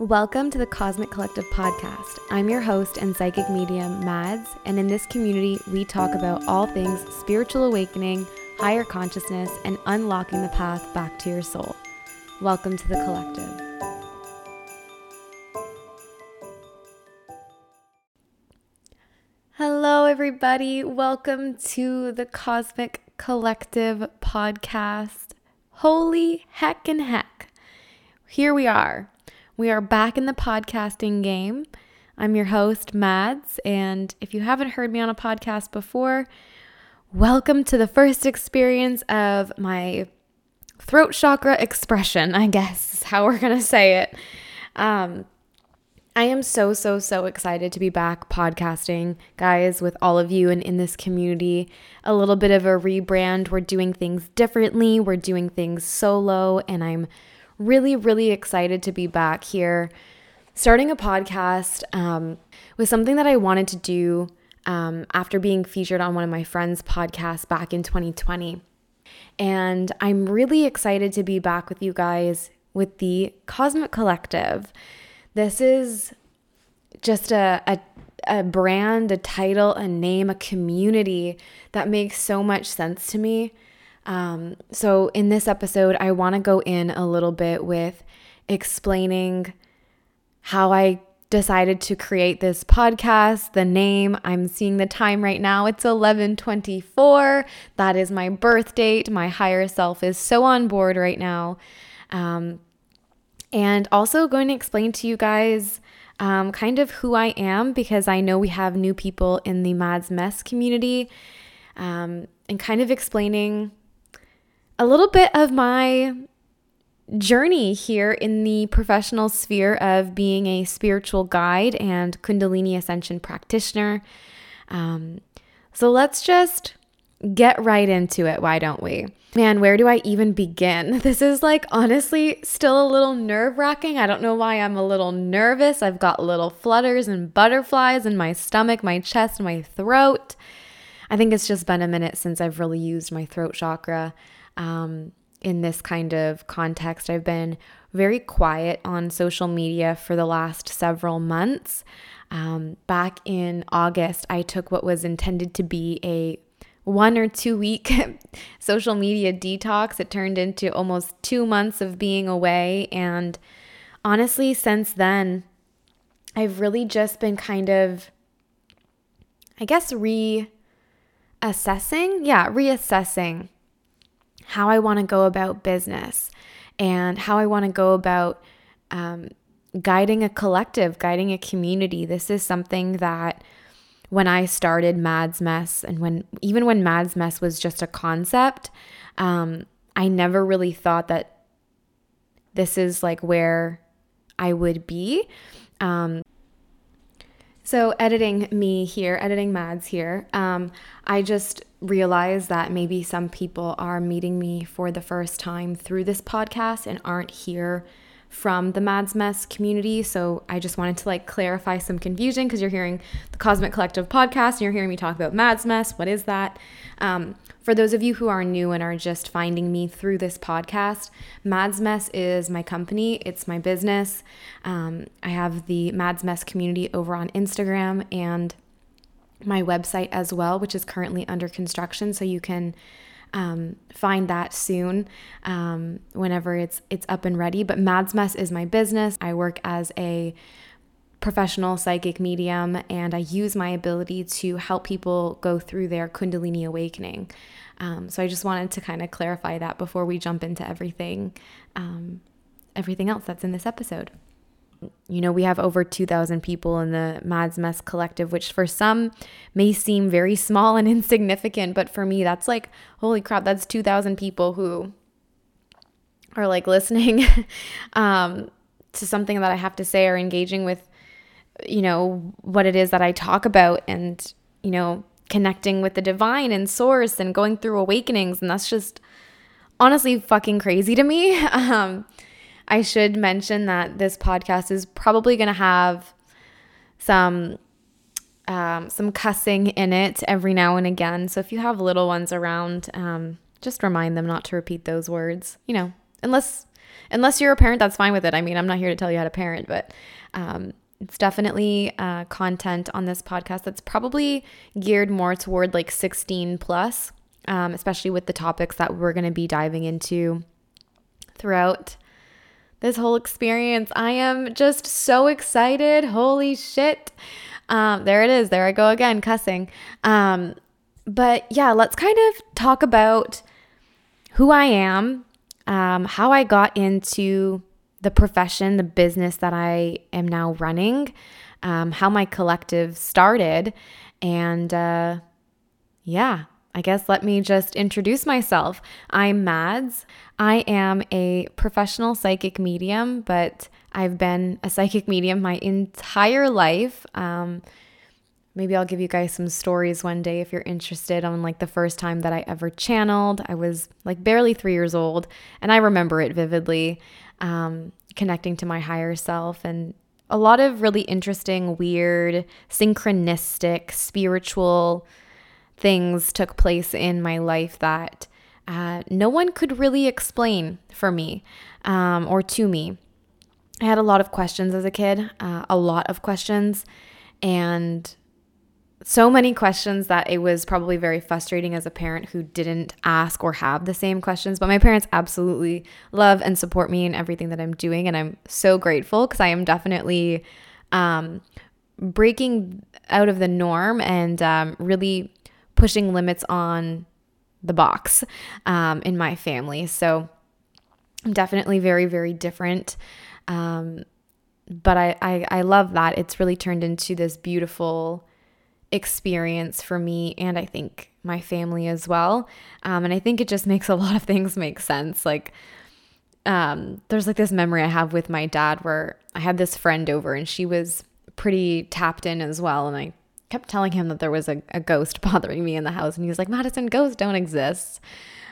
Welcome to the Cosmic Collective podcast. I'm your host and psychic medium, Madds, and in this community, we talk about all things spiritual awakening, higher consciousness, and unlocking the path back to your soul. Welcome to the collective. Hello, everybody. Welcome to the Cosmic Collective podcast. Holy heck and heck. Here we are. We are back in the podcasting game. I'm your host, Madds, and if you haven't heard me on a podcast before, welcome to the first experience of my throat chakra expression, I guess is how we're going to say it. Um, I am so, so, so excited to be back podcasting, guys, with all of you and in this community. A little bit of a rebrand. We're doing things differently, we're doing things solo, and I'm really, really excited to be back here starting a podcast um, was something that I wanted to do um, after being featured on one of my friends' podcasts back in 2020. And I'm really excited to be back with you guys with the Cosmic Collective. This is just a, a, a brand, a title, a name, a community that makes so much sense to me. Um, so, in this episode, I want to go in a little bit with explaining how I decided to create this podcast, the name. I'm seeing the time right now. It's 11:24. That is my birth date. My higher self is so on board right now. Um, and also going to explain to you guys um, kind of who I am because I know we have new people in the Madds Mess community um, and kind of explaining a little bit of my journey here in the professional sphere of being a spiritual guide and Kundalini Ascension practitioner. Um, so let's just get right into it, why don't we? Man, where do I even begin? This is like honestly still a little nerve wracking. I don't know why I'm a little nervous. I've got little flutters and butterflies in my stomach, my chest, my throat. I think it's just been a minute since I've really used my throat chakra um, in this kind of context. I've been very quiet on social media for the last several months. Um, back in August, I took what was intended to be a one or two week social media detox. It turned into almost two months of being away. And honestly, since then, I've really just been kind of, I guess, reassessing. Yeah, reassessing how I want to go about business and how I want to go about um, guiding a collective, guiding a community. This is something that when I started Madds Mess and when even when Madds Mess was just a concept, um, I never really thought that this is like where I would be. Um, so editing me here, editing Madds here, um, I just realized that maybe some people are meeting me for the first time through this podcast and aren't here from the Madds Mess community. So I just wanted to like clarify some confusion because you're hearing the Cosmic Collective podcast and you're hearing me talk about Madds Mess. What is that? Um, for those of you who are new and are just finding me through this podcast, Madds Mess is my company, it's my business. Um, I have the Madds Mess community over on Instagram and my website as well, which is currently under construction. So you can um, find that soon um, whenever it's it's up and ready. But Madds Mess is my business. I work as a professional psychic medium and I use my ability to help people go through their Kundalini awakening. Um, so I just wanted to kind of clarify that before we jump into everything, um, everything else that's in this episode you know, we have over 2,000 people in the Madds Mess collective, which for some may seem very small and insignificant, but for me, that's like, holy crap, that's 2,000 people who are like listening um, to something that I have to say or engaging with, you know, what it is that I talk about and, you know, connecting with the divine and source and going through awakenings. And that's just honestly fucking crazy to me. Um, I should mention that this podcast is probably going to have some um, some cussing in it every now and again. So if you have little ones around, um, just remind them not to repeat those words. You know, unless Unless you're a parent, that's fine with it. I mean, I'm not here to tell you how to parent, but um, it's definitely uh, content on this podcast that's probably geared more toward like 16 plus, um, especially with the topics that we're going to be diving into throughout this whole experience. I am just so excited. Holy shit. Um, there it is. There I go again, cussing. Um, but yeah, let's kind of talk about who I am, um, how I got into the profession, the business that I am now running, um, how my collective started, and uh, yeah, I guess let me just introduce myself. I'm Madds. I am a professional psychic medium, but I've been a psychic medium my entire life. Um, maybe I'll give you guys some stories one day if you're interested on like the first time that I ever channeled. I was like barely three years old, and I remember it vividly, um, connecting to my higher self and a lot of really interesting, weird, synchronistic, spiritual things took place in my life that uh, no one could really explain for me um, or to me. I had a lot of questions as a kid, uh, a lot of questions, and so many questions that it was probably very frustrating as a parent who didn't ask or have the same questions. But my parents absolutely love and support me in everything that I'm doing. And I'm so grateful because I am definitely um, breaking out of the norm and um, really pushing limits on the box um, in my family. So I'm definitely very, very different. Um, but I, I, I love that. It's really turned into this beautiful experience for me and I think my family as well. Um, and I think it just makes a lot of things make sense. Like, um, there's like this memory I have with my dad where I had this friend over and she was pretty tapped in as well. And I kept telling him that there was a, a ghost bothering me in the house. And he was like, Madison, ghosts don't exist.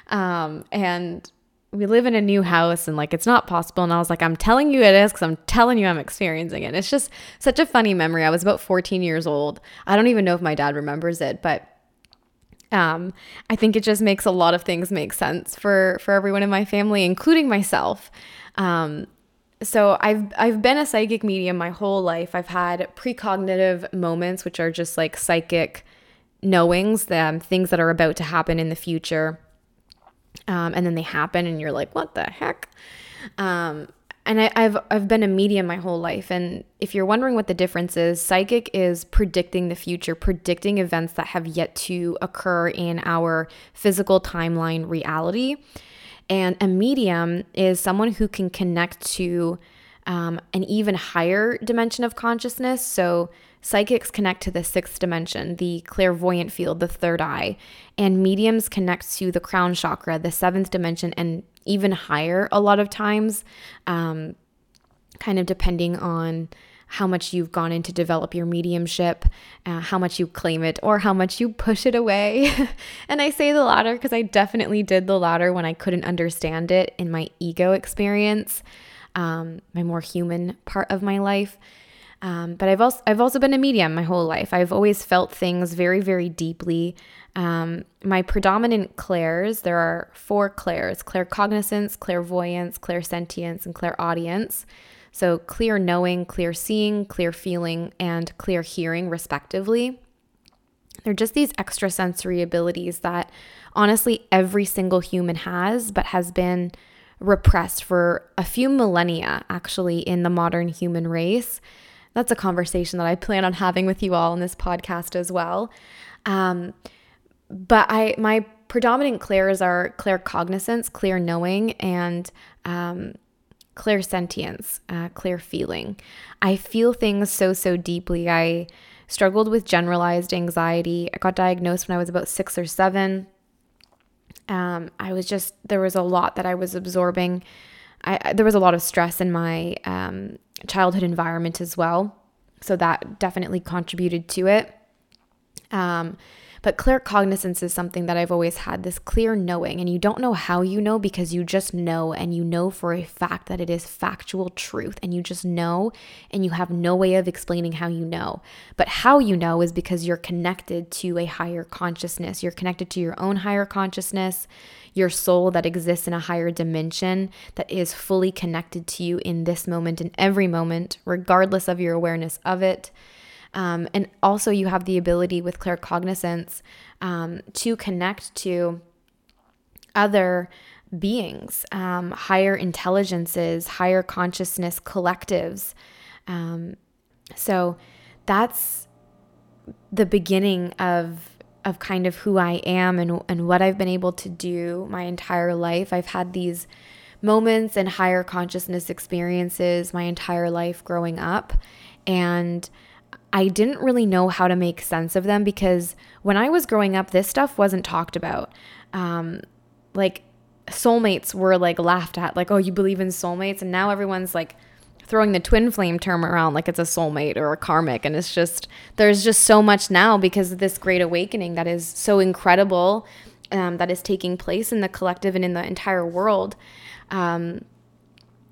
Um, and we live in a new house and like it's not possible. And I was like, I'm telling you it is because I'm telling you I'm experiencing it. It's just such a funny memory. I was about 14 years old. I don't even know if my dad remembers it, but um, I think it just makes a lot of things make sense for for everyone in my family, including myself. Um, so I've I've been a psychic medium my whole life. I've had precognitive moments, which are just like psychic knowings, um, things that are about to happen in the future, um, and then they happen, and you're like, "What the heck?" Um, and I, have I've been a medium my whole life, and if you're wondering what the difference is, psychic is predicting the future, predicting events that have yet to occur in our physical timeline reality. And a medium is someone who can connect to um, an even higher dimension of consciousness. So, psychics connect to the sixth dimension, the clairvoyant field, the third eye, and mediums connect to the crown chakra, the seventh dimension, and even higher a lot of times, um, kind of depending on how much you've gone in to develop your mediumship, uh, how much you claim it, or how much you push it away. and I say the latter because I definitely did the latter when I couldn't understand it in my ego experience, um, my more human part of my life. Um, but I've also I've also been a medium my whole life. I've always felt things very very deeply. Um, my predominant clairs there are four clairs: claircognizance, clairvoyance, clairsentience, and clairaudience. So, clear knowing, clear seeing, clear feeling, and clear hearing, respectively. They're just these extrasensory abilities that honestly every single human has, but has been repressed for a few millennia actually in the modern human race. That's a conversation that I plan on having with you all in this podcast as well. Um, but I, my predominant clairs are claircognizance, clear knowing, and um, clairsentience, uh, clear feeling. I feel things so, so deeply. I struggled with generalized anxiety. I got diagnosed when I was about six or seven. Um, I was just, there was a lot that I was absorbing. I, there was a lot of stress in my um, childhood environment as well. So that definitely contributed to it. Um, But claircognizance is something that I've always had this clear knowing, and you don't know how you know because you just know, and you know for a fact that it is factual truth, and you just know, and you have no way of explaining how you know. But how you know is because you're connected to a higher consciousness, you're connected to your own higher consciousness, your soul that exists in a higher dimension that is fully connected to you in this moment, in every moment, regardless of your awareness of it. Um, and also, you have the ability with claircognizance um, to connect to other beings, um, higher intelligences, higher consciousness collectives. Um, so that's the beginning of of kind of who I am and and what I've been able to do my entire life. I've had these moments and higher consciousness experiences my entire life growing up and I didn't really know how to make sense of them because when I was growing up, this stuff wasn't talked about. Um, like soulmates were like laughed at, like, oh, you believe in soulmates? And now everyone's like throwing the twin flame term around like it's a soulmate or a karmic. And it's just, there's just so much now because of this great awakening that is so incredible um, that is taking place in the collective and in the entire world, um,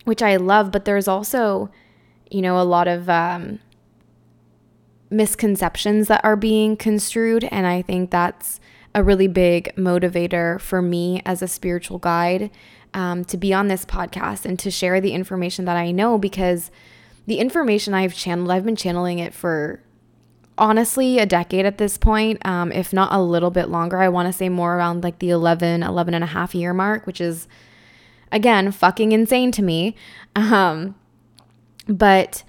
which I love. But there's also, you know, a lot of, um, misconceptions that are being construed. And I think that's a really big motivator for me as a spiritual guide um, to be on this podcast and to share the information that I know because the information I've channeled, I've been channeling it for honestly a decade at this point, um, if not a little bit longer. I want to say more around like the 11, 11 and a half year mark, which is again fucking insane to me. Um, but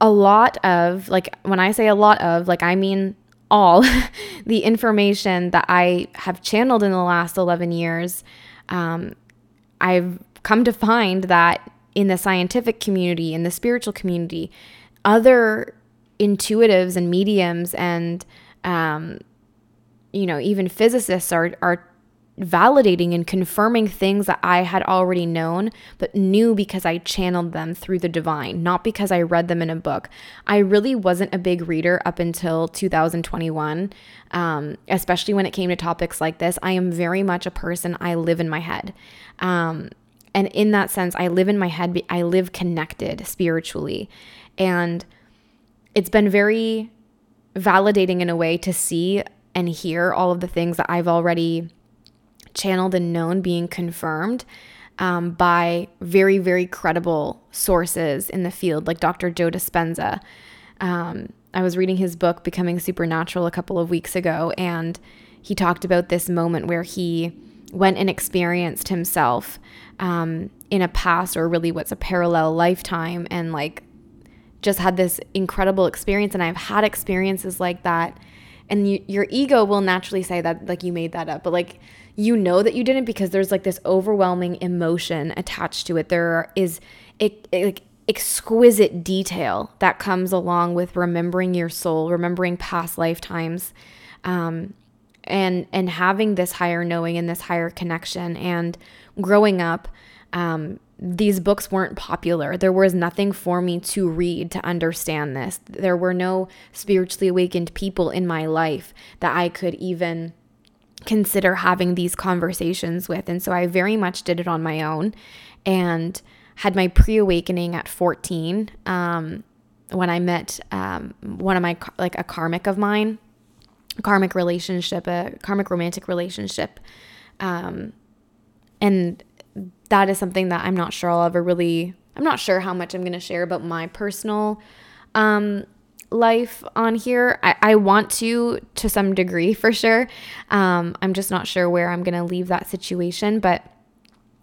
a lot of, like, when I say a lot of, like, I mean all the information that I have channeled in the last 11 years, um, I've come to find that in the scientific community, in the spiritual community, other intuitives and mediums and um, you know even physicists are are validating and confirming things that I had already known, but knew because I channeled them through the divine, not because I read them in a book. I really wasn't a big reader up until 2021, um, especially when it came to topics like this. I am very much a person, I live in my head. Um, and in that sense, I live in my head, I live connected spiritually. And it's been very validating in a way to see and hear all of the things that I've already channeled and known being confirmed um, by very, very credible sources in the field, like Dr. Joe Dispenza. Um, I was reading his book, Becoming Supernatural, a couple of weeks ago, and he talked about this moment where he went and experienced himself um, in a past or really what's a parallel lifetime and like just had this incredible experience. And I've had experiences like that. And you, your ego will naturally say that, like, you made that up. But, like, you know that you didn't because there's like this overwhelming emotion attached to it. There is like exquisite detail that comes along with remembering your soul, remembering past lifetimes, um, and and having this higher knowing and this higher connection. And growing up, um, these books weren't popular. There was nothing for me to read to understand this. There were no spiritually awakened people in my life that I could even consider having these conversations with. And so I very much did it on my own and had my pre awakening at 14 um, when I met um, one of my, like a karmic of mine, a karmic relationship, a karmic romantic relationship. Um, and that is something that I'm not sure I'll ever really, I'm not sure how much I'm going to share about my personal um, life on here. I, I want to to some degree for sure. Um, I'm just not sure where I'm gonna leave that situation, but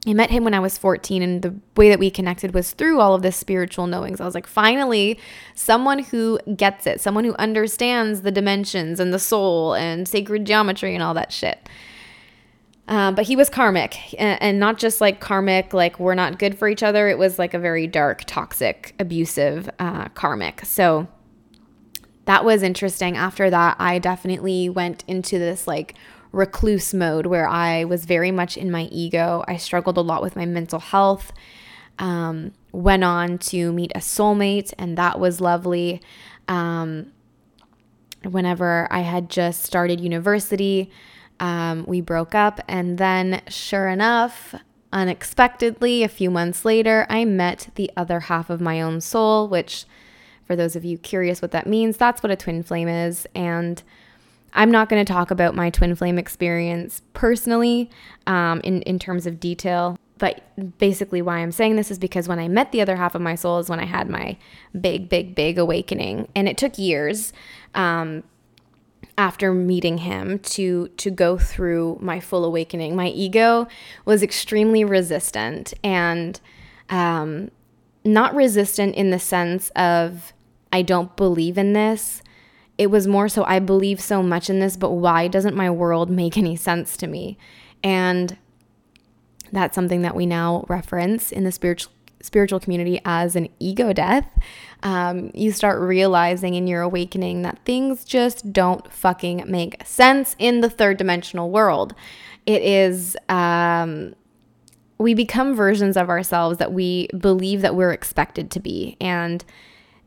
I met him when I was 14, and the way that we connected was through all of this spiritual knowings. I was like, finally, someone who gets it, someone who understands the dimensions and the soul and sacred geometry and all that shit. Uh, but he was karmic, and, and not just like karmic, like we're not good for each other. It was like a very dark, toxic, abusive uh, karmic. So that was interesting. After that, I definitely went into this like recluse mode where I was very much in my ego. I struggled a lot with my mental health. Um, went on to meet a soulmate, and that was lovely. Um, whenever I had just started university. Um, we broke up, and then, sure enough, unexpectedly, a few months later, I met the other half of my own soul, which, for those of you curious what that means, that's what a twin flame is. And I'm not going to talk about my twin flame experience personally um, in, in terms of detail. But basically, why I'm saying this is because when I met the other half of my soul is when I had my big, big, big awakening. And it took years. Um, after meeting him to to go through my full awakening. My ego was extremely resistant and um, not resistant in the sense of I don't believe in this. It was more so I believe so much in this, but why doesn't my world make any sense to me? And that's something that we now reference in the spiritual spiritual community as an ego death, um, you start realizing in your awakening that things just don't fucking make sense in the third dimensional world. It is, um, we become versions of ourselves that we believe that we're expected to be. And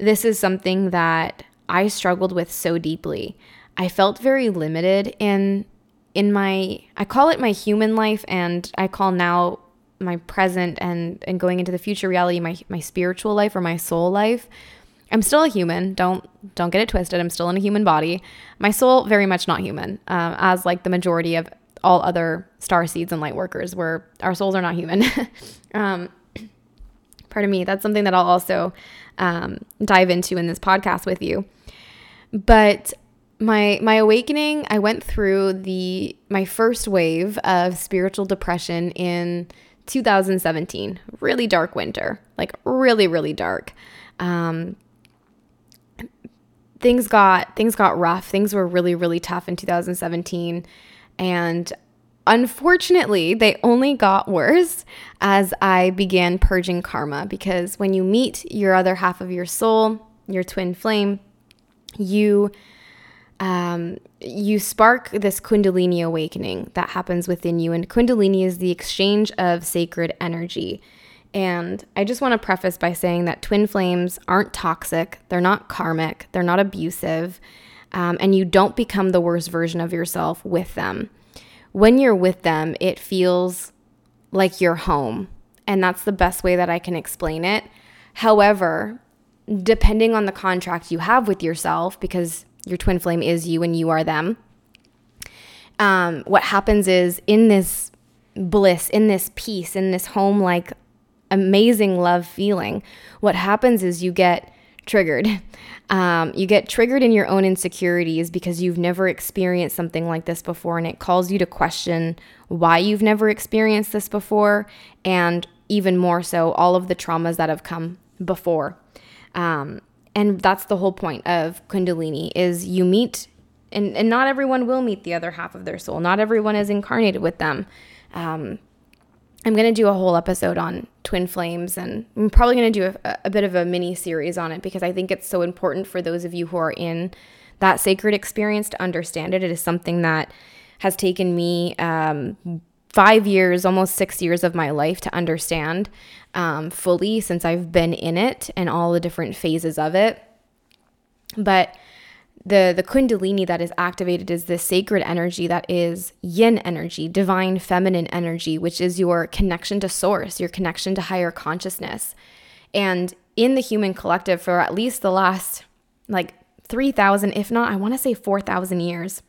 this is something that I struggled with so deeply. I felt very limited in in my I call it my human life and I call now my present and and going into the future reality my my spiritual life or my soul life. I'm still a human. Don't don't get it twisted. I'm still in a human body. My soul very much not human um, as like the majority of all other star seeds and light workers where our souls are not human. Um, pardon me. That's something that i'll also um, dive into in this podcast with you but my my awakening i went through the my first wave of spiritual depression in 2017, really dark winter, like really, really dark. Um, things got things got rough. Things were really, really tough in 2017, and unfortunately, they only got worse as I began purging karma. Because when you meet your other half of your soul, your twin flame, you um, you spark this Kundalini awakening that happens within you. And Kundalini is the exchange of sacred energy. And I just want to preface by saying that twin flames aren't toxic, they're not karmic, they're not abusive, um, and you don't become the worst version of yourself with them. When you're with them, it feels like you're home. And that's the best way that I can explain it. However, depending on the contract you have with yourself, because your twin flame is you and you are them. Um, what happens is in this bliss, in this peace, in this home like amazing love feeling, what happens is you get triggered. Um, you get triggered in your own insecurities because you've never experienced something like this before, and it calls you to question why you've never experienced this before, and even more so, all of the traumas that have come before. Um, and that's the whole point of kundalini is you meet and, and not everyone will meet the other half of their soul not everyone is incarnated with them um, i'm going to do a whole episode on twin flames and i'm probably going to do a, a bit of a mini series on it because i think it's so important for those of you who are in that sacred experience to understand it it is something that has taken me um, five years, almost six years of my life to understand um, fully since I've been in it and all the different phases of it. But the the kundalini that is activated is this sacred energy that is yin energy, divine feminine energy, which is your connection to source, your connection to higher consciousness. And in the human collective for at least the last like 3000 if not I want to say 4000 years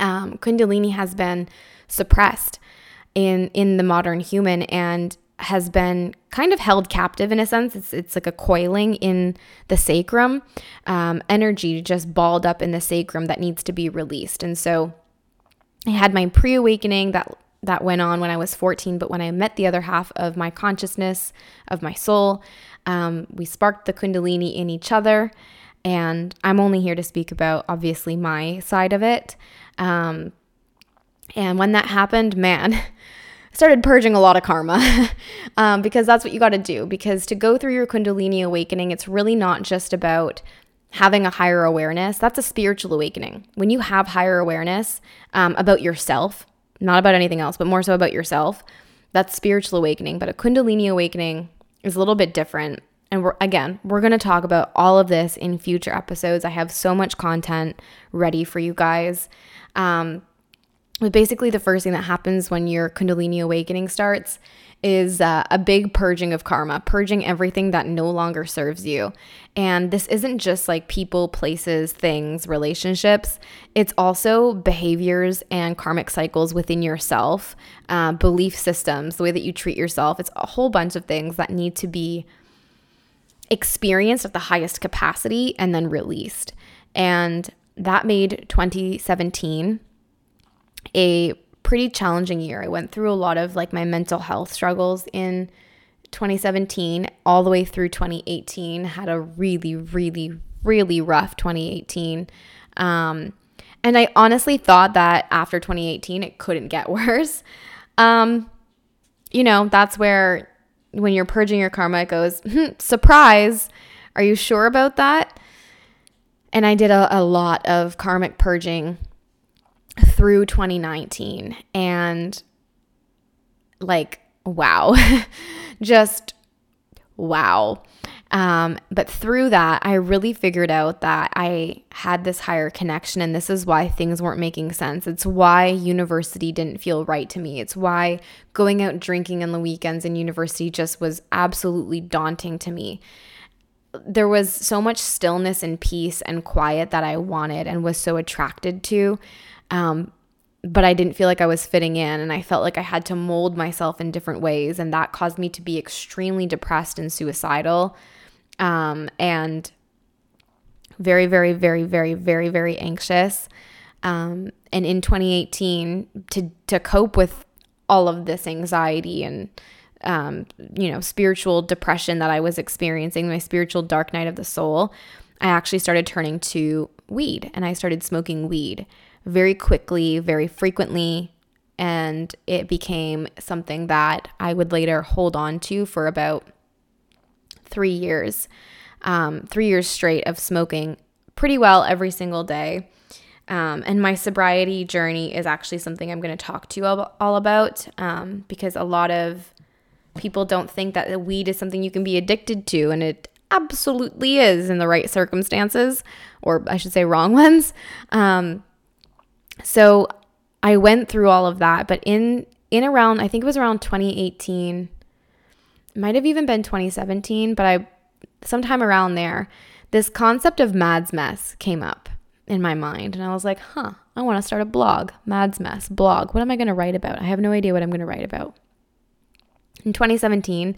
um, kundalini has been suppressed in in the modern human and has been kind of held captive in a sense. It's it's like a coiling in the sacrum, um, energy just balled up in the sacrum that needs to be released. And so, I had my pre awakening that that went on when I was 14. But when I met the other half of my consciousness, of my soul, um, we sparked the Kundalini in each other. And I'm only here to speak about obviously my side of it. Um, and when that happened, man, started purging a lot of karma um, because that's what you got to do. Because to go through your Kundalini awakening, it's really not just about having a higher awareness. That's a spiritual awakening. When you have higher awareness um, about yourself, not about anything else, but more so about yourself, that's spiritual awakening. But a Kundalini awakening is a little bit different. And we're again, we're going to talk about all of this in future episodes. I have so much content ready for you guys. Um, but basically, the first thing that happens when your Kundalini awakening starts is uh, a big purging of karma, purging everything that no longer serves you. And this isn't just like people, places, things, relationships. It's also behaviors and karmic cycles within yourself, uh, belief systems, the way that you treat yourself. It's a whole bunch of things that need to be experienced at the highest capacity and then released. And that made 2017 a pretty challenging year. I went through a lot of like my mental health struggles in 2017 all the way through 2018. Had a really, really, really rough 2018. Um, and I honestly thought that after 2018, it couldn't get worse. Um, you know, that's where when you're purging your karma, it goes, hmm, surprise. Are you sure about that? And I did a, a lot of karmic purging through 2019 and like wow just wow. Um, but through that i really figured out that i had this higher connection and this is why things weren't making sense. It's why university didn't feel right to me. It's why going out drinking on the weekends in university just was absolutely daunting to me. There was so much stillness and peace and quiet that i wanted and was so attracted to um, but I didn't feel like I was fitting in and I felt like I had to mold myself in different ways and that caused me to be extremely depressed and suicidal. Um, and very very very very very very anxious. Um, and in 2018 to to cope with all of this anxiety and um, you know spiritual depression that I was experiencing my spiritual dark night of the soul I actually started turning to weed and I started smoking weed very quickly, very frequently, and it became something that I would later hold on to for about three years, um, three years straight of smoking pretty well every single day. Um, and my sobriety journey is actually something I'm going to talk to you all about um, because a lot of people don't think that the weed is something you can be addicted to, and it absolutely is in the right circumstances, or I should say, wrong ones. Um, so I went through all of that, but in in around I think it was around 2018, might have even been 2017, but I sometime around there, this concept of Madds Mess came up in my mind, and I was like, huh, I want to start a blog, Madds Mess blog. What am I going to write about? I have no idea what I'm going to write about. In 2017,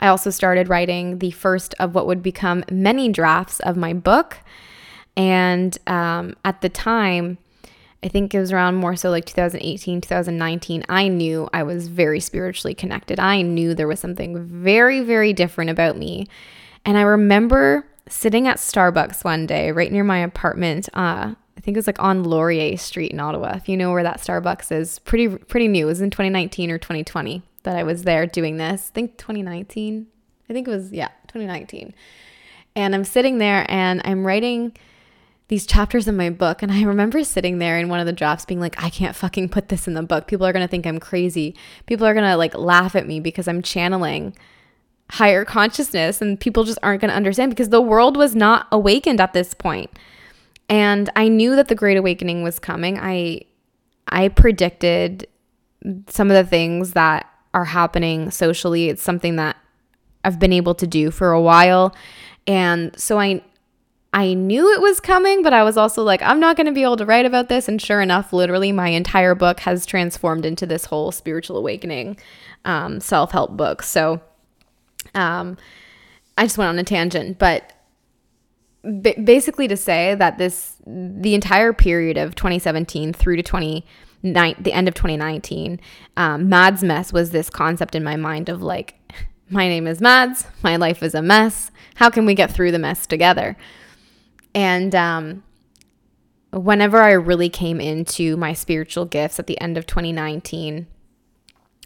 I also started writing the first of what would become many drafts of my book. And um, at the time, I think it was around more so like 2018, 2019. I knew I was very spiritually connected. I knew there was something very, very different about me. And I remember sitting at Starbucks one day right near my apartment. Uh, I think it was like on Laurier Street in Ottawa. If you know where that Starbucks is, pretty pretty new. It was in 2019 or 2020 that I was there doing this. I think 2019. I think it was yeah, 2019. And I'm sitting there and I'm writing these chapters in my book. And I remember sitting there in one of the drafts being like, I can't fucking put this in the book. People are going to think I'm crazy. People are going to like laugh at me because I'm channeling higher consciousness and people just aren't going to understand because the world was not awakened at this point. And I knew that the great awakening was coming. I I predicted some of the things that are happening socially. It's something that I've been able to do for a while. And so I I knew it was coming, but I was also like, I'm not going to be able to write about this. And sure enough, literally, my entire book has transformed into this whole spiritual awakening um, self help book. So um, I just went on a tangent, but b- basically to say that this, the entire period of 2017 through to 20, the end of 2019, um, Madds Mess was this concept in my mind of like, my name is Madds, my life is a mess. How can we get through the mess together? And um, whenever I really came into my spiritual gifts at the end of 2019,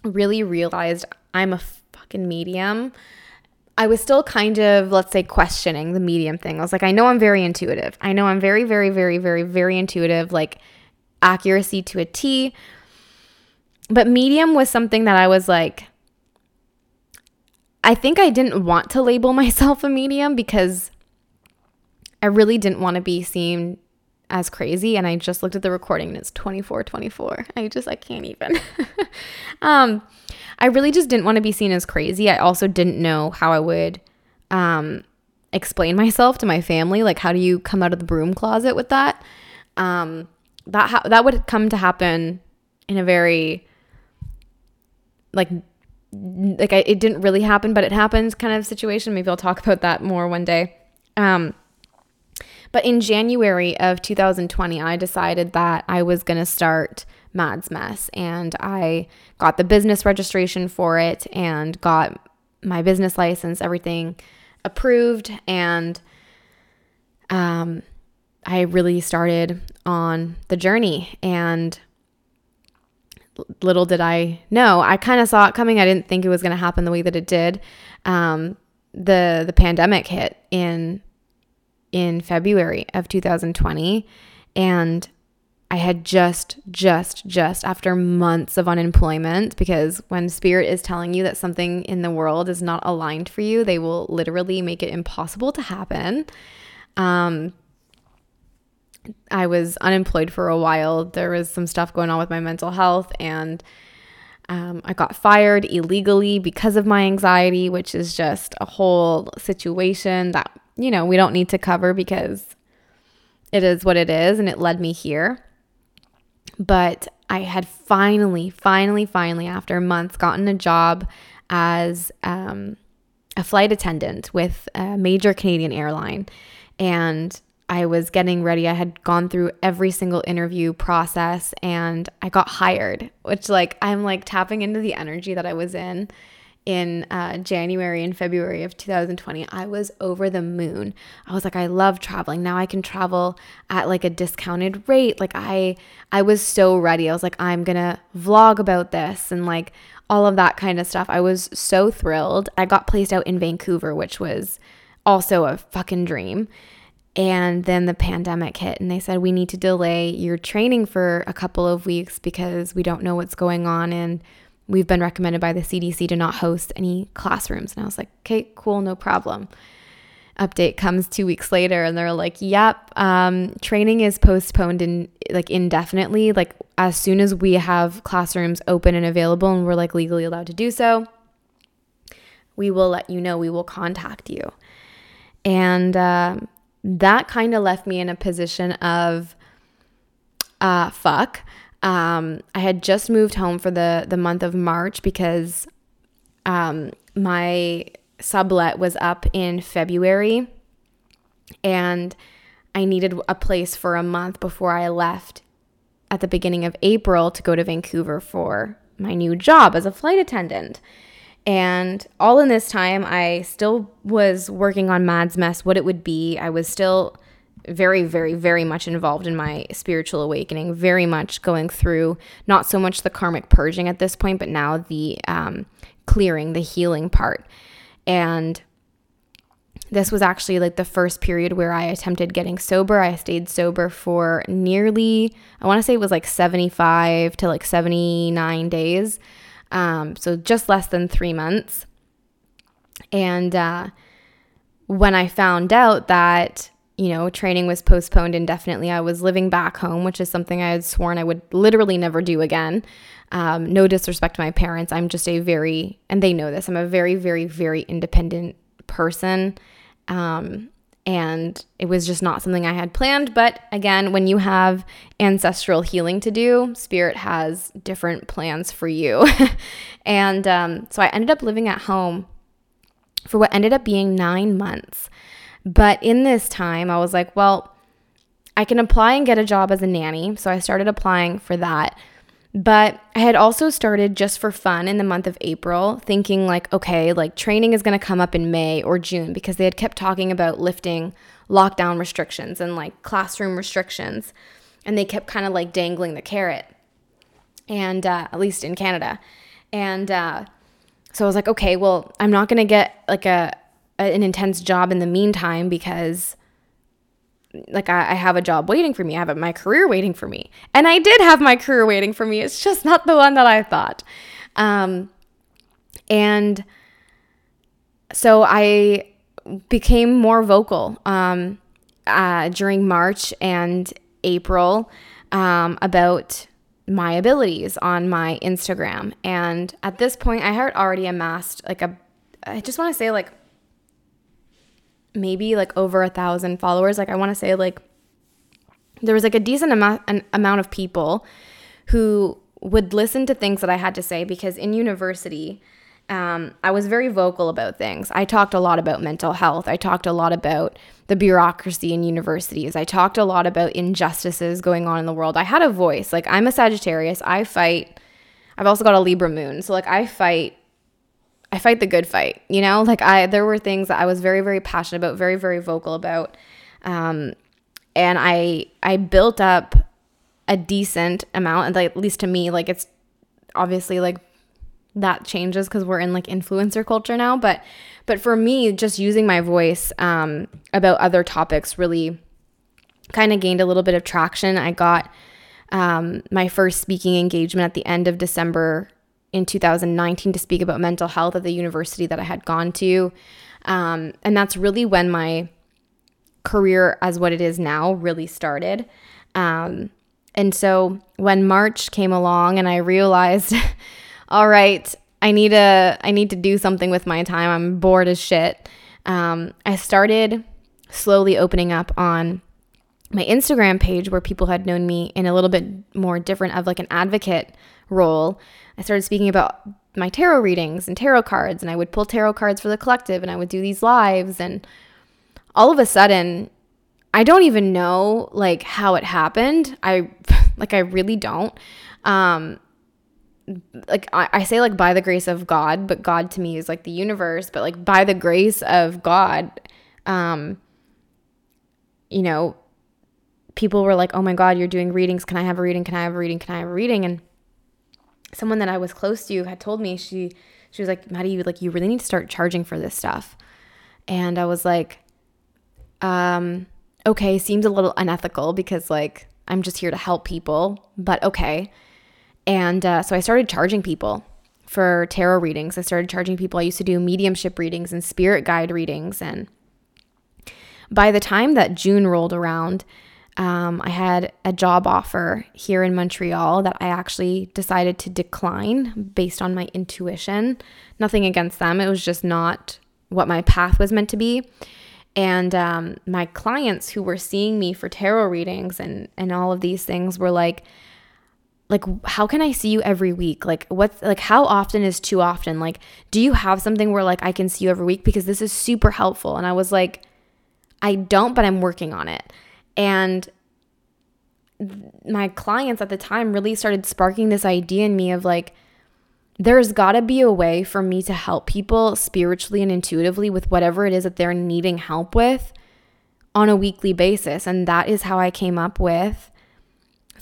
really realized I'm a fucking medium. I was still kind of, let's say, questioning the medium thing. I was like, I know I'm very intuitive. I know I'm very, very, very, very, very intuitive, like accuracy to a T. But medium was something that I was like, I think I didn't want to label myself a medium because I really didn't want to be seen as crazy and I just looked at the recording and it's 24 24. I just I can't even. um I really just didn't want to be seen as crazy. I also didn't know how I would um explain myself to my family like how do you come out of the broom closet with that? Um that ha- that would come to happen in a very like like I, it didn't really happen but it happens kind of situation. Maybe I'll talk about that more one day. Um but in January of 2020, I decided that I was going to start Madds Mess and I got the business registration for it and got my business license, everything approved. And um, I really started on the journey. And little did I know, I kind of saw it coming. I didn't think it was going to happen the way that it did. Um, the the pandemic hit in in February of 2020 and I had just, just, just after months of unemployment, because when spirit is telling you that something in the world is not aligned for you, they will literally make it impossible to happen. Um, I was unemployed for a while. There was some stuff going on with my mental health, and um, I got fired illegally because of my anxiety, which is just a whole situation that you know, we don't need to cover because it is what it is and it led me here. But I had finally, finally, finally, after months, gotten a job as um, a flight attendant with a major Canadian airline. And I was getting ready. I had gone through every single interview process and I got hired, which, like, I'm like tapping into the energy that I was in in uh, January and February of 2020, I was over the moon. I was like, I love traveling. Now I can travel at like a discounted rate. Like I, I was so ready. I was like, I'm gonna vlog about this and like all of that kind of stuff. I was so thrilled. I got placed out in Vancouver, which was also a fucking dream. And then the pandemic hit, and they said, We need to delay your training for a couple of weeks because we don't know what's going on. And we've been recommended by the CDC to not host any classrooms. And I was like, okay, cool, no problem. Update comes two weeks later, and they're like, yep, um, training is postponed in like indefinitely. Like as soon as we have classrooms open and available, and we're like legally allowed to do so, we will let you know. We will contact you. And uh, that kind of left me in a position of, uh, fuck um, I had just moved home for the the month of March because um, my sublet was up in February, and I needed a place for a month before I left at the beginning of April to go to Vancouver for my new job as a flight attendant. And all in this time, I still was working on Madds Mess, what it would be. I was still very, very, very much involved in my spiritual awakening, very much going through not so much the karmic purging at this point, but now the um, clearing, the healing part. And this was actually like the first period where I attempted getting sober. I stayed sober for nearly, I want to say it was like 75 to like 79 days. Um, so just less than three months. And uh, when I found out that you know, training was postponed indefinitely. I was living back home, which is something I had sworn I would literally never do again. Um, no disrespect to my parents. I'm just a very, and they know this, I'm a very, very, very independent person. Um, and it was just not something I had planned. But again, when you have ancestral healing to do, spirit has different plans for you. and um, so I ended up living at home for what ended up being nine months. But in this time, I was like, well, I can apply and get a job as a nanny. So I started applying for that. But I had also started just for fun in the month of April, thinking like, okay, like training is going to come up in May or June because they had kept talking about lifting lockdown restrictions and like classroom restrictions. And they kept kind of like dangling the carrot, and uh, at least in Canada. And uh, so I was like, okay, well, I'm not going to get like a, an intense job in the meantime because like I, I, have a job waiting for me. I have my career waiting for me. And I did have my career waiting for me. It's just not the one that I thought. Um, and so I became more vocal um, uh, during March and April um, about my abilities on my Instagram. And at this point, I had already amassed like a, I just want to say like maybe like over a thousand followers. Like I want to say like there was like a decent amount an amount of people who would listen to things that I had to say because in university, um, I was very vocal about things. I talked a lot about mental health. I talked a lot about the bureaucracy in universities. I talked a lot about injustices going on in the world. I had a voice. Like, I'm a Sagittarius. I fight. I've also got a Libra moon. So, like, I fight. I fight the good fight, you know? Like, I, there were things that I was very, very passionate about, very, very vocal about. Um, and I, I built up a decent amount, and like, at least to me, like, it's obviously like that changes because we're in like influencer culture now but but for me just using my voice um, about other topics really kind of gained a little bit of traction i got um, my first speaking engagement at the end of december in 2019 to speak about mental health at the university that i had gone to um, and that's really when my career as what it is now really started um, and so when march came along and i realized all right, I need to I need to do something with my time. I'm bored as shit. Um, I started slowly opening up on my Instagram page where people had known me in a little bit more different of like an advocate role. I started speaking about my tarot readings and tarot cards and I would pull tarot cards for the collective and I would do these lives and all of a sudden I don't even know like how it happened. I like I really don't. Um like I, I say like by the grace of God, but God to me is like the universe, but like by the grace of God, um, you know, people were like, Oh my God, you're doing readings. Can I have a reading? Can I have a reading? Can I have a reading? And someone that I was close to had told me, she she was like, Maddie, you like you really need to start charging for this stuff. And I was like, um, okay, seems a little unethical because like I'm just here to help people, but okay. And uh, so I started charging people for tarot readings. I started charging people. I used to do mediumship readings and spirit guide readings. And by the time that June rolled around, um, I had a job offer here in Montreal that I actually decided to decline based on my intuition. Nothing against them, it was just not what my path was meant to be. And um, my clients who were seeing me for tarot readings and, and all of these things were like, like how can i see you every week? Like what's like how often is too often? Like do you have something where like i can see you every week? Because this is super helpful. And i was like i don't but i'm working on it and my clients at the time really started sparking this idea in me of like there's got to be a way for me to help people spiritually and intuitively with whatever it is that they're needing help with on a weekly basis and that is how i came up with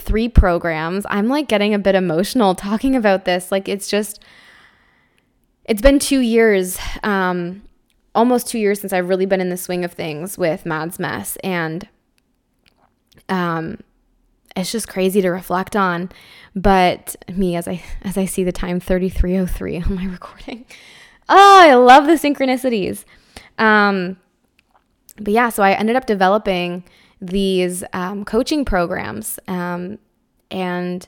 three programs. I'm like getting a bit emotional talking about this. Like it's just it's been 2 years um almost 2 years since I've really been in the swing of things with Madds Mess and um it's just crazy to reflect on. But me as I as I see the time 3303 on my recording. Oh, I love the synchronicities. Um but yeah, so I ended up developing these um, coaching programs. Um, and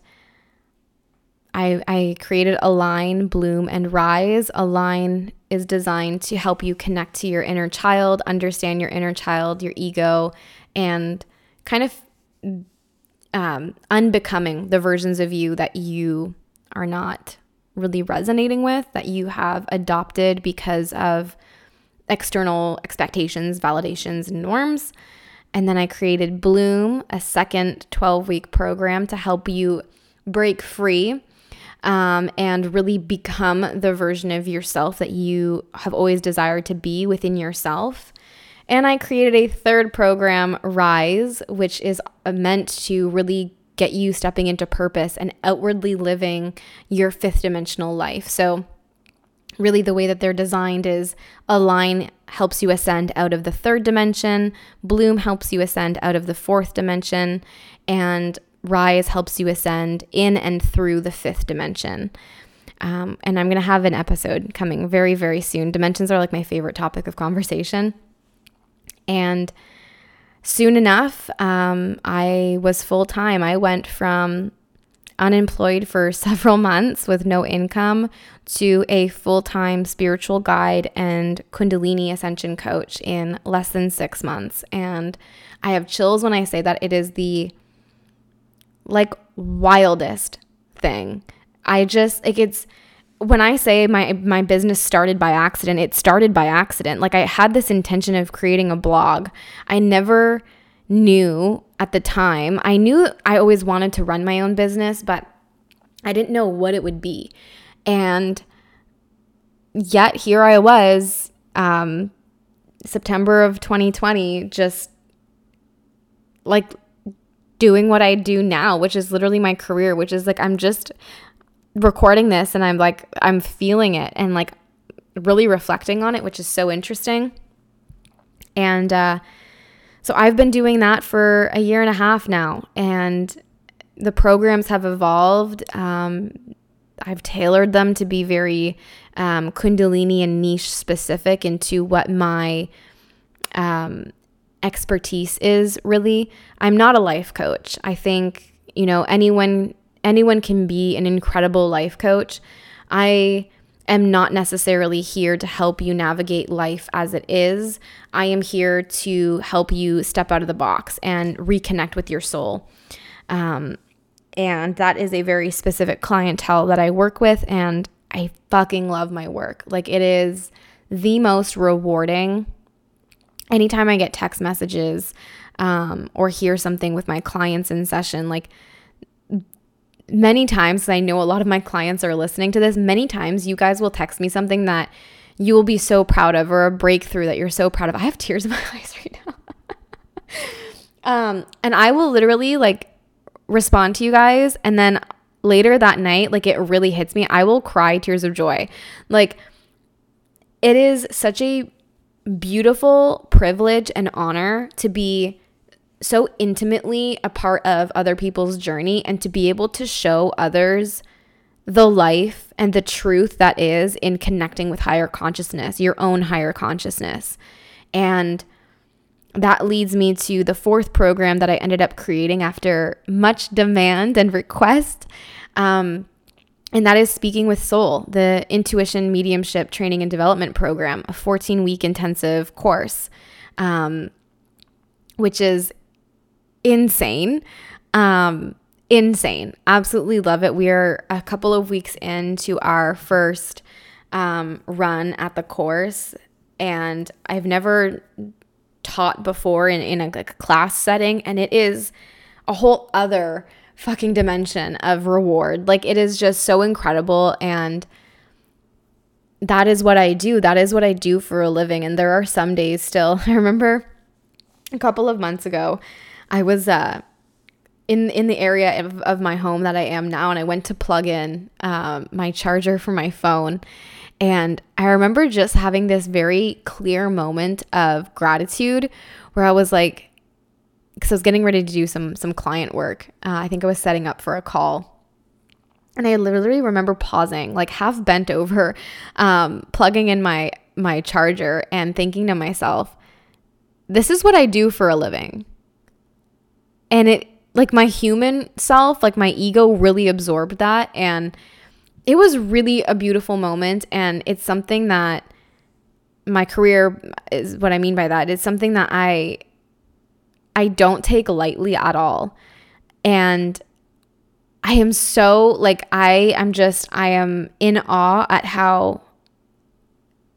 I, I created Align, Bloom, and Rise. Align is designed to help you connect to your inner child, understand your inner child, your ego, and kind of um, unbecoming the versions of you that you are not really resonating with, that you have adopted because of external expectations, validations, and norms. And then I created Bloom, a second 12 week program to help you break free um, and really become the version of yourself that you have always desired to be within yourself. And I created a third program, Rise, which is meant to really get you stepping into purpose and outwardly living your fifth dimensional life. So, really the way that they're designed is align helps you ascend out of the third dimension, bloom helps you ascend out of the fourth dimension, and rise helps you ascend in and through the fifth dimension. Um, and I'm going to have an episode coming very, very soon. Dimensions are like my favorite topic of conversation. And soon enough, um, I was full time. I went from unemployed for several months with no income to a full time spiritual guide and Kundalini ascension coach in less than six months. And I have chills when I say that it is the like wildest thing. I just like it's when I say my my business started by accident, it started by accident. Like I had this intention of creating a blog. I never knew at the time. I knew I always wanted to run my own business, but I didn't know what it would be. And yet here I was um September of 2020 just like doing what I do now, which is literally my career, which is like I'm just recording this and I'm like, I'm feeling it and like really reflecting on it, which is so interesting. And uh, so I've been doing that for a year and a half now, and the programs have evolved. Um, I've tailored them to be very um, Kundalini and niche specific into what my um, expertise is really. I'm not a life coach. I think, you know, anyone anyone can be an incredible life coach. I am not necessarily here to help you navigate life as it is. I am here to help you step out of the box and reconnect with your soul. Um, and that is a very specific clientele that I work with, and I fucking love my work. Like, it is the most rewarding. Anytime I get text messages um, or hear something with my clients in session, like, many times, I know a lot of my clients are listening to this, many times you guys will text me something that you will be so proud of or a breakthrough that you're so proud of. I have tears in my eyes right now. um, and I will literally like respond to you guys and then later that night, like it really hits me. I will cry tears of joy. Like it is such a beautiful privilege and honor to be so intimately a part of other people's journey and to be able to show others the life and the truth that is in connecting with higher consciousness, your own higher consciousness. And that leads me to the fourth program that I ended up creating after much demand and request. Um, and that is Speaking with Soul, the intuition mediumship training and development program, a 14 week intensive course, um, which is insane. Um, insane. Absolutely love it. We are a couple of weeks into our first um, run at the course, and I've never taught before in, in a, a class setting, and it is a whole other fucking dimension of reward. Like, it is just so incredible. And that is what I do. That is what I do for a living. And there are some days still. I remember a couple of months ago, I was uh, in in the area of, of my home that I am now, and I went to plug in um, my charger for my phone. And I remember just having this very clear moment of gratitude where I was like, because I was getting ready to do some some client work. Uh, I think I was setting up for a call, and I literally remember pausing, like half bent over, um, plugging in my my charger, and thinking to myself, "This is what I do for a living." And it, like my human self, like my ego really absorbed that. And it was really a beautiful moment. And it's something that my career is what I mean by that. It's something that I, I don't take lightly at all. And I am so like I am just I am in awe at how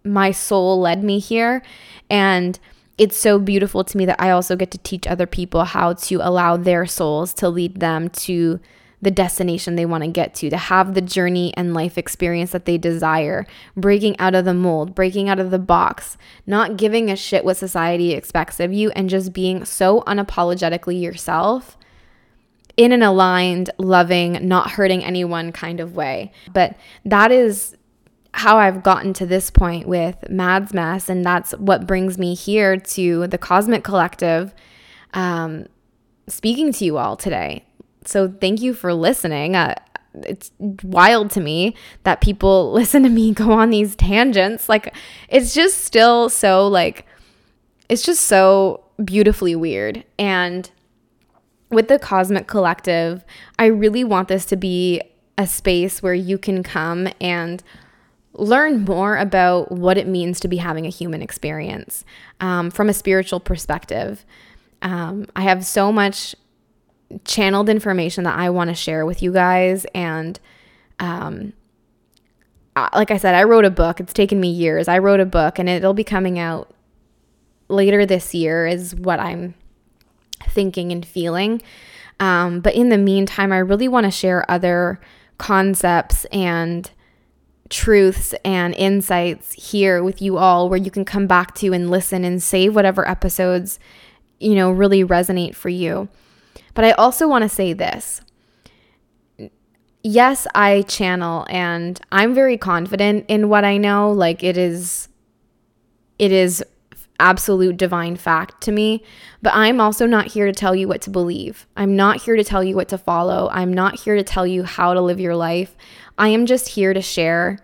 my soul led me here and it's so beautiful to me that I also get to teach other people how to allow their souls to lead them to the destination they want to get to, to have the journey and life experience that they desire, breaking out of the mold, breaking out of the box, not giving a shit what society expects of you, and just being so unapologetically yourself in an aligned, loving, not hurting anyone kind of way. But that is how I've gotten to this point with Madds Mess, and that's what brings me here to the Cosmic Collective, um, speaking to you all today. So thank you for listening. Uh, it's wild to me that people listen to me go on these tangents. Like it's just still so like it's just so beautifully weird. And with the Cosmic Collective, I really want this to be a space where you can come and learn more about what it means to be having a human experience um, from a spiritual perspective. Um, I have so much channeled information that I want to share with you guys. And um, like I said, I wrote a book. It's taken me years. I wrote a book and it'll be coming out later this year, is what I'm thinking and feeling. Um, but in the meantime, I really want to share other concepts and truths and insights here with you all where you can come back to and listen and save whatever episodes you know really resonate for you but i also want to say this yes i channel and i'm very confident in what i know like it is it is absolute divine fact to me. But I'm also not here to tell you what to believe. I'm not here to tell you what to follow. I'm not here to tell you how to live your life. I am just here to share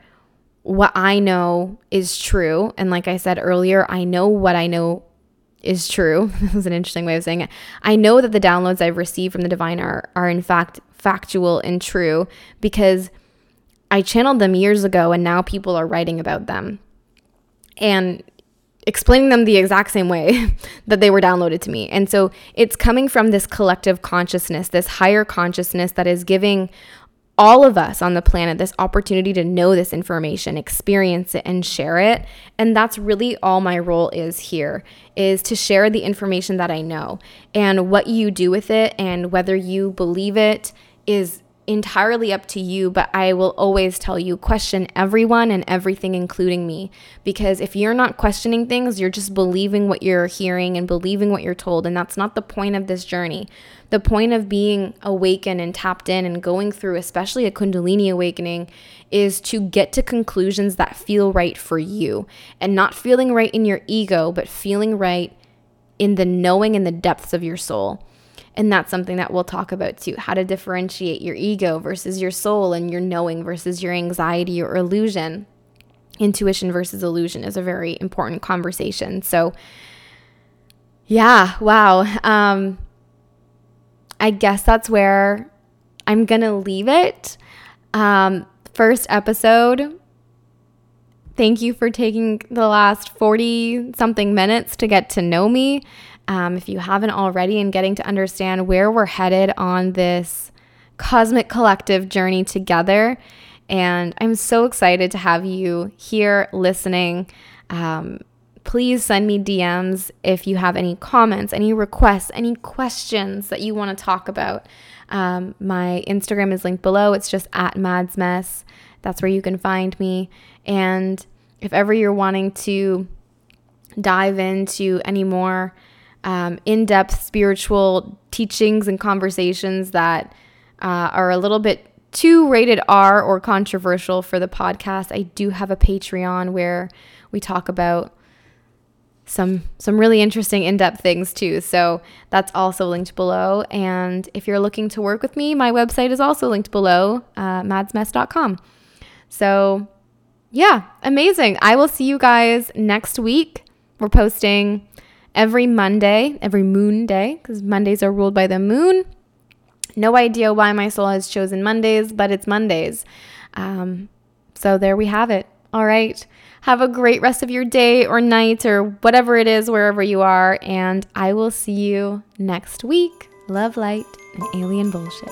what I know is true. And like I said earlier, I know what I know is true. this is an interesting way of saying it. I know that the downloads I've received from the divine are, are in fact factual and true because I channeled them years ago and now people are writing about them. And explaining them the exact same way that they were downloaded to me. And so it's coming from this collective consciousness, this higher consciousness that is giving all of us on the planet this opportunity to know this information, experience it and share it. And that's really all my role is here is to share the information that I know. And what you do with it and whether you believe it is entirely up to you, but I will always tell you question everyone and everything, including me. Because if you're not questioning things, you're just believing what you're hearing and believing what you're told. And that's not the point of this journey. The point of being awakened and tapped in and going through, especially a Kundalini awakening, is to get to conclusions that feel right for you and not feeling right in your ego, but feeling right in the knowing and the depths of your soul. And that's something that we'll talk about too how to differentiate your ego versus your soul and your knowing versus your anxiety or illusion. Intuition versus illusion is a very important conversation. So, yeah, wow. Um, I guess that's where I'm going to leave it. Um, first episode. Thank you for taking the last 40 something minutes to get to know me um, if you haven't already, and getting to understand where we're headed on this cosmic collective journey together. And I'm so excited to have you here listening. Um, please send me DMs if you have any comments, any requests, any questions that you want to talk about. Um, my Instagram is linked below. It's just at Madds Mess. That's where you can find me. And if ever you're wanting to dive into any more um, in depth spiritual teachings and conversations that uh, are a little bit too rated R or controversial for the podcast, I do have a Patreon where we talk about some some really interesting in-depth things too. So that's also linked below. And if you're looking to work with me, my website is also linked below, uh, maddsmess.com. So yeah, amazing. I will see you guys next week. We're posting every Monday, every moon day, because Mondays are ruled by the moon. No idea why my soul has chosen Mondays, but it's Mondays. Um, so there we have it. All right. Have a great rest of your day or night or whatever it is, wherever you are. And I will see you next week. Love, light, and alien bullshit.